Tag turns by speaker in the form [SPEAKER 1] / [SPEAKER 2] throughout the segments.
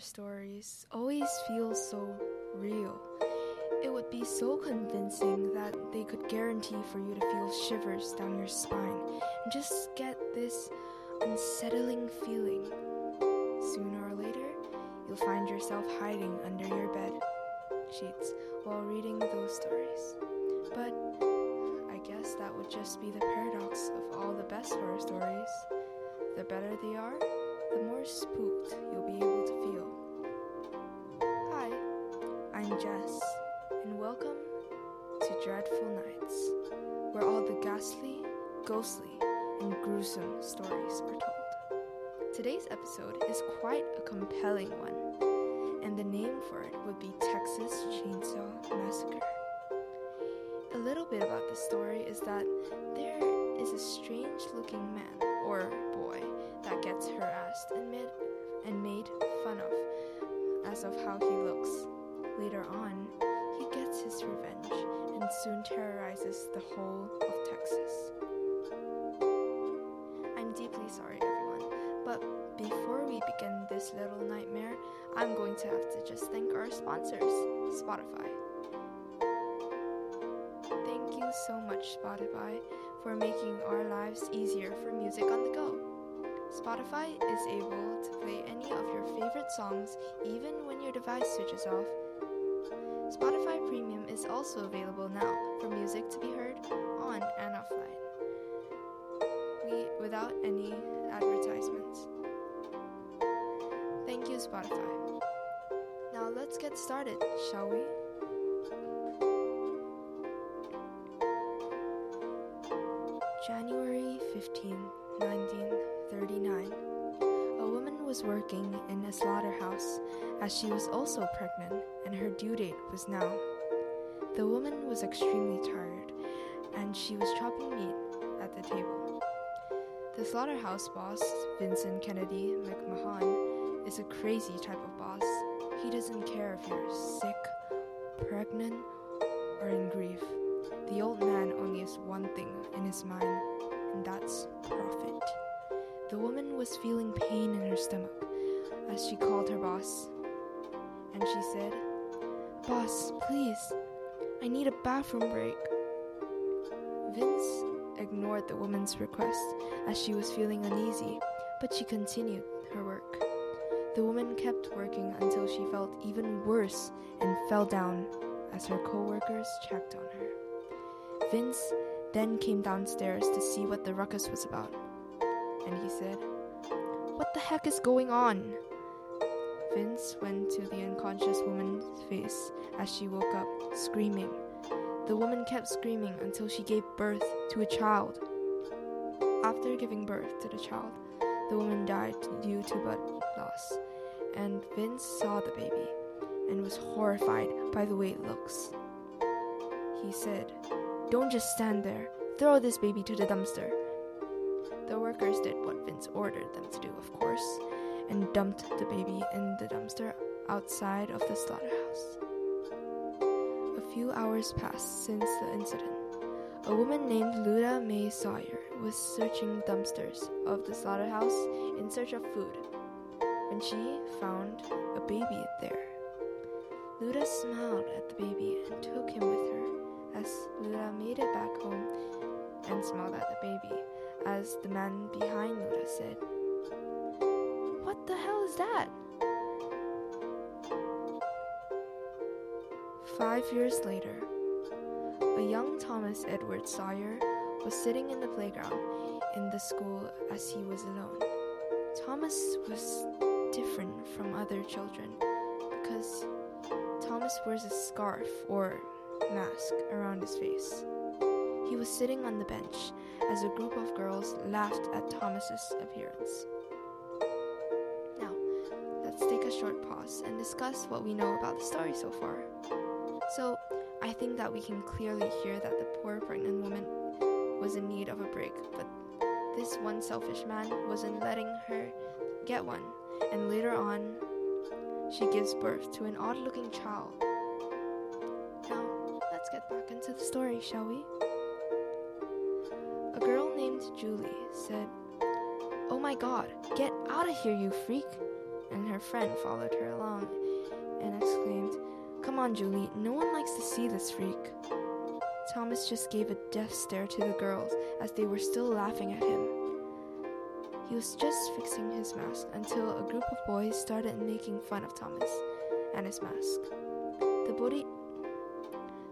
[SPEAKER 1] stories always feel so real. It would be so convincing that they could guarantee for you to feel shivers down your spine and just get this unsettling feeling. Sooner or later, you'll find yourself hiding under your bed sheets while reading those stories. But I guess that would just be the paradox of all the best horror stories. The better they are, the more spooked you'll be able I'm Jess, and welcome to Dreadful Nights, where all the ghastly, ghostly, and gruesome stories are told. Today's episode is quite a compelling one, and the name for it would be Texas Chainsaw Massacre. A little bit about the story is that there is a strange looking man or boy that gets harassed and made, and made fun of as of how he looks. Later on, he gets his revenge and soon terrorizes the whole of Texas. I'm deeply sorry, everyone, but before we begin this little nightmare, I'm going to have to just thank our sponsors, Spotify. Thank you so much, Spotify, for making our lives easier for music on the go. Spotify is able to play any of your favorite songs even when your device switches off. Is also available now for music to be heard on and offline. We without any advertisements. Thank you, Spotify. Now let's get started, shall we? January 15, 1939. A woman was working in a slaughterhouse as she was also pregnant and her due date was now. The woman was extremely tired and she was chopping meat at the table. The slaughterhouse boss, Vincent Kennedy McMahon, is a crazy type of boss. He doesn't care if you're sick, pregnant, or in grief. The old man only has one thing in his mind, and that's profit. The woman was feeling pain in her stomach as she called her boss. And she said, Boss, please, I need a bathroom break. Vince ignored the woman's request as she was feeling uneasy, but she continued her work. The woman kept working until she felt even worse and fell down as her co-workers checked on her. Vince then came downstairs to see what the ruckus was about. And he said, What the heck is going on? Vince went to the unconscious woman's face as she woke up, screaming. The woman kept screaming until she gave birth to a child. After giving birth to the child, the woman died due to blood loss, and Vince saw the baby and was horrified by the way it looks. He said, Don't just stand there, throw this baby to the dumpster. The workers did what Vince ordered them to do, of course, and dumped the baby in the dumpster outside of the slaughterhouse. Few hours passed since the incident. A woman named Luda May Sawyer was searching dumpsters of the slaughterhouse in search of food when she found a baby there. Luda smiled at the baby and took him with her as Luda made it back home and smiled at the baby as the man behind Luda said, What the hell is that? Five years later, a young Thomas Edward Sawyer was sitting in the playground in the school as he was alone. Thomas was different from other children because Thomas wears a scarf or mask around his face. He was sitting on the bench as a group of girls laughed at Thomas's appearance. Now, let's take a short pause and discuss what we know about the story so far. So, I think that we can clearly hear that the poor pregnant woman was in need of a break, but this one selfish man wasn't letting her get one, and later on, she gives birth to an odd looking child. Now, let's get back into the story, shall we? A girl named Julie said, Oh my god, get out of here, you freak! and her friend followed her along and exclaimed, Come on, Julie, no one likes to see this freak. Thomas just gave a death stare to the girls as they were still laughing at him. He was just fixing his mask until a group of boys started making fun of Thomas and his mask. The bully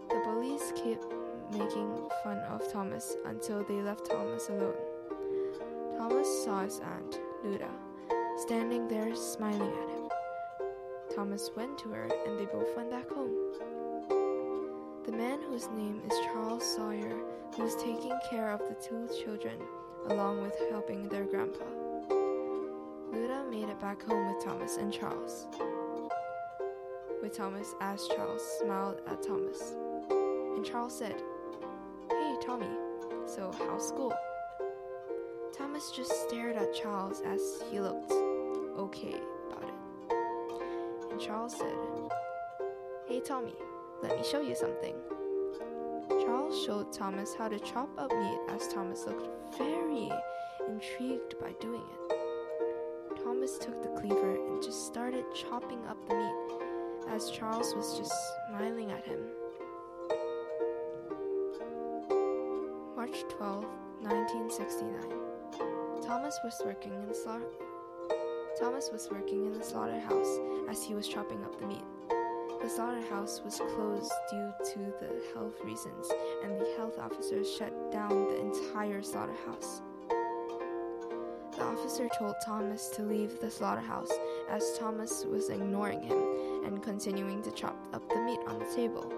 [SPEAKER 1] the bullies kept making fun of Thomas until they left Thomas alone. Thomas saw his aunt, Luda, standing there smiling at him. Thomas went to her and they both went back home. The man whose name is Charles Sawyer, who was taking care of the two children along with helping their grandpa. Luda made it back home with Thomas and Charles. With Thomas as Charles smiled at Thomas. And Charles said, Hey, Tommy, so how's school? Thomas just stared at Charles as he looked okay. Charles said, Hey, Tommy, let me show you something. Charles showed Thomas how to chop up meat as Thomas looked very intrigued by doing it. Thomas took the cleaver and just started chopping up the meat as Charles was just smiling at him. March 12, 1969. Thomas was working in the Thomas was working in the slaughterhouse as he was chopping up the meat. The slaughterhouse was closed due to the health reasons, and the health officer shut down the entire slaughterhouse. The officer told Thomas to leave the slaughterhouse as Thomas was ignoring him and continuing to chop up the meat on the table.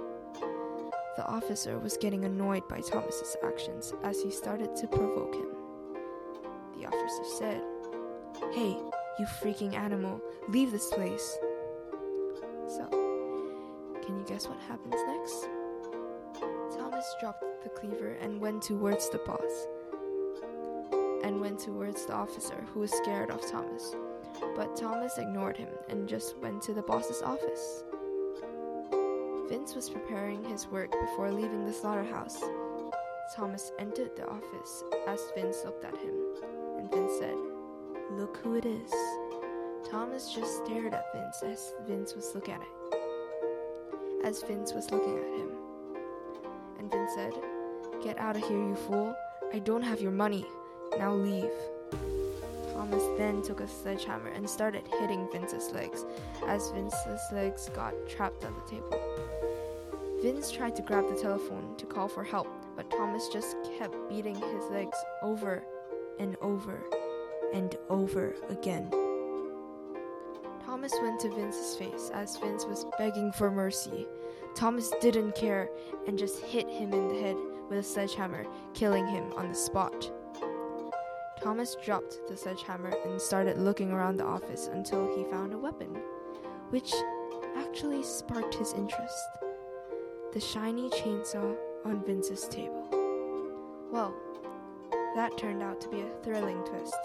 [SPEAKER 1] The officer was getting annoyed by Thomas's actions as he started to provoke him. The officer said, Hey, you freaking animal, leave this place. So, can you guess what happens next? Thomas dropped the cleaver and went towards the boss. And went towards the officer who was scared of Thomas. But Thomas ignored him and just went to the boss's office. Vince was preparing his work before leaving the slaughterhouse. Thomas entered the office as Vince looked at him, and Vince said, Look who it is. Thomas just stared at Vince as Vince was looking at it. As Vince was looking at him. And Vince said, Get out of here, you fool. I don't have your money. Now leave. Thomas then took a sledgehammer and started hitting Vince's legs as Vince's legs got trapped on the table. Vince tried to grab the telephone to call for help, but Thomas just kept beating his legs over and over and over again. Thomas went to Vince's face as Vince was begging for mercy. Thomas didn't care and just hit him in the head with a sledgehammer, killing him on the spot. Thomas dropped the sledgehammer and started looking around the office until he found a weapon, which actually sparked his interest the shiny chainsaw on Vince's table. Well, that turned out to be a thrilling twist,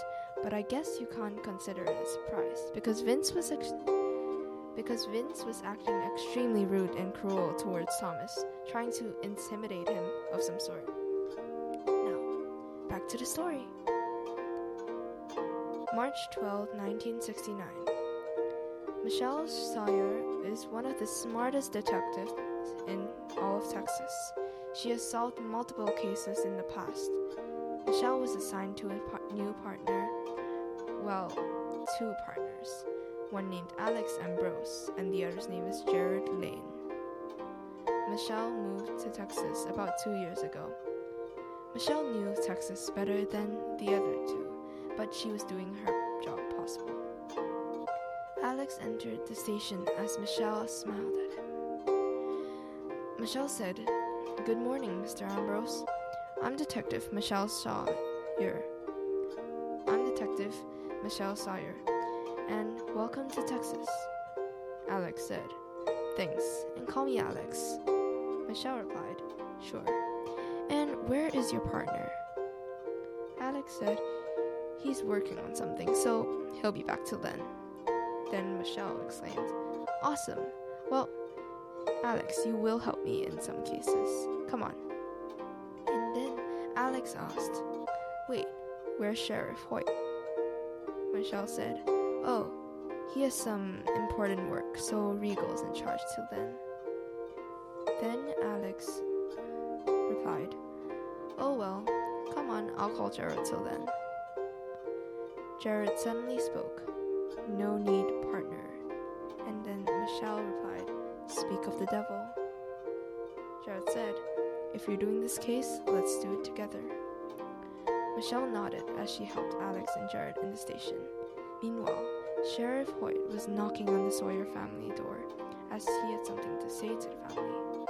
[SPEAKER 1] but I guess you can't consider it a surprise because Vince was ex- because Vince was acting extremely rude and cruel towards Thomas, trying to intimidate him of some sort. Now, back to the story. March 12, 1969. Michelle Sawyer is one of the smartest detectives in all of Texas. She has solved multiple cases in the past. Michelle was assigned to a par- new partner, well, two partners, one named Alex Ambrose and the other's name is Jared Lane. Michelle moved to Texas about two years ago. Michelle knew Texas better than the other two, but she was doing her job possible. Alex entered the station as Michelle smiled at him. Michelle said, Good morning, Mr. Ambrose. I'm Detective Michelle Sawyer. I'm Detective Michelle Sawyer, and welcome to Texas. Alex said, Thanks, and call me Alex. Michelle replied, Sure. And where is your partner? Alex said, He's working on something, so he'll be back till then. Then Michelle exclaimed, Awesome. Well, Alex, you will help me in some cases. Come on. And then Alex asked, Wait, where's Sheriff Hoyt? Michelle said, Oh, He has some important work, so Regal's in charge till then. Then Alex replied, Oh well, come on, I'll call Jared till then. Jared suddenly spoke, No need, partner. And then Michelle replied, Speak of the devil. Jared said, If you're doing this case, let's do it together. Michelle nodded as she helped Alex and Jared in the station. Meanwhile, Sheriff Hoyt was knocking on the Sawyer family door as he had something to say to the family.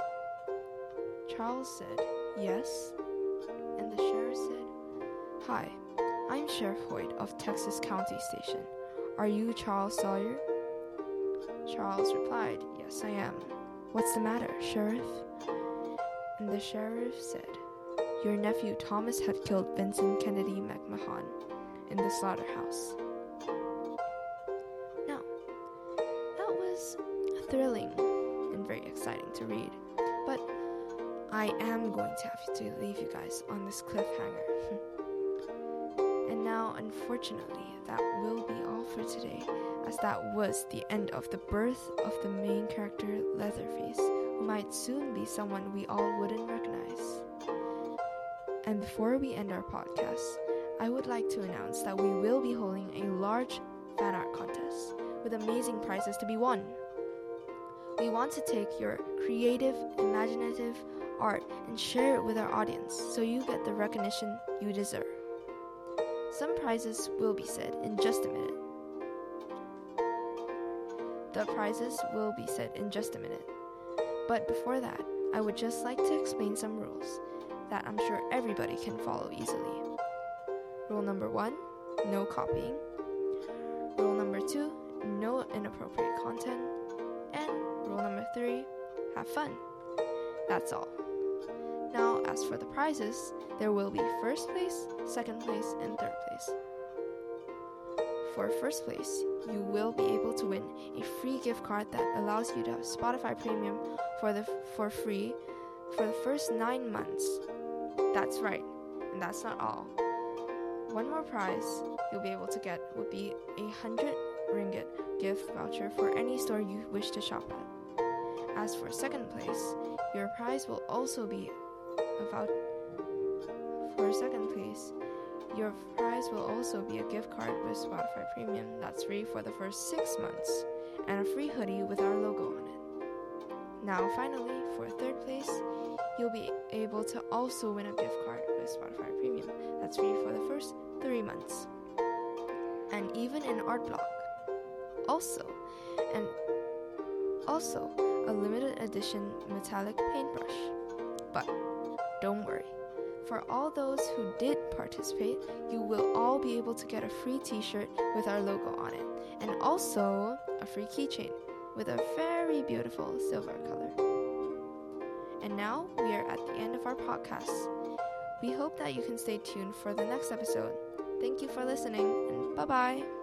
[SPEAKER 1] Charles said, Yes? And the sheriff said, Hi, I'm Sheriff Hoyt of Texas County Station. Are you Charles Sawyer? Charles replied, Yes, I am. What's the matter, Sheriff? And the sheriff said, Your nephew Thomas had killed Vincent Kennedy McMahon in the slaughterhouse. Now, that was thrilling and very exciting to read, but I am going to have to leave you guys on this cliffhanger. and now, unfortunately, that will be all for today, as that was the end of the birth of the main character Leatherface, who might soon be someone we all wouldn't recognize. And before we end our podcast, I would like to announce that we will be holding a large fan art contest with amazing prizes to be won. We want to take your creative, imaginative art and share it with our audience so you get the recognition you deserve. Some prizes will be said in just a minute. The prizes will be said in just a minute. But before that, I would just like to explain some rules that I'm sure everybody can follow easily. Rule number one no copying. Rule number two no inappropriate content. And rule number three have fun. That's all. Now, as for the prizes, there will be first place, second place, and third place. For first place, you will be able to win a free gift card that allows you to have Spotify Premium for the for free for the first 9 months. That's right. And that's not all. One more prize you'll be able to get would be a 100 ringgit gift voucher for any store you wish to shop at. As for second place, your prize will also be about for second place. Your prize will also be a gift card with Spotify Premium that's free for the first six months and a free hoodie with our logo on it. Now, finally, for third place, you'll be able to also win a gift card with Spotify Premium that's free for the first three months and even an art block. Also, and also a limited edition metallic paintbrush. But don't worry. For all those who did participate, you will all be able to get a free t shirt with our logo on it, and also a free keychain with a very beautiful silver color. And now we are at the end of our podcast. We hope that you can stay tuned for the next episode. Thank you for listening, and bye bye.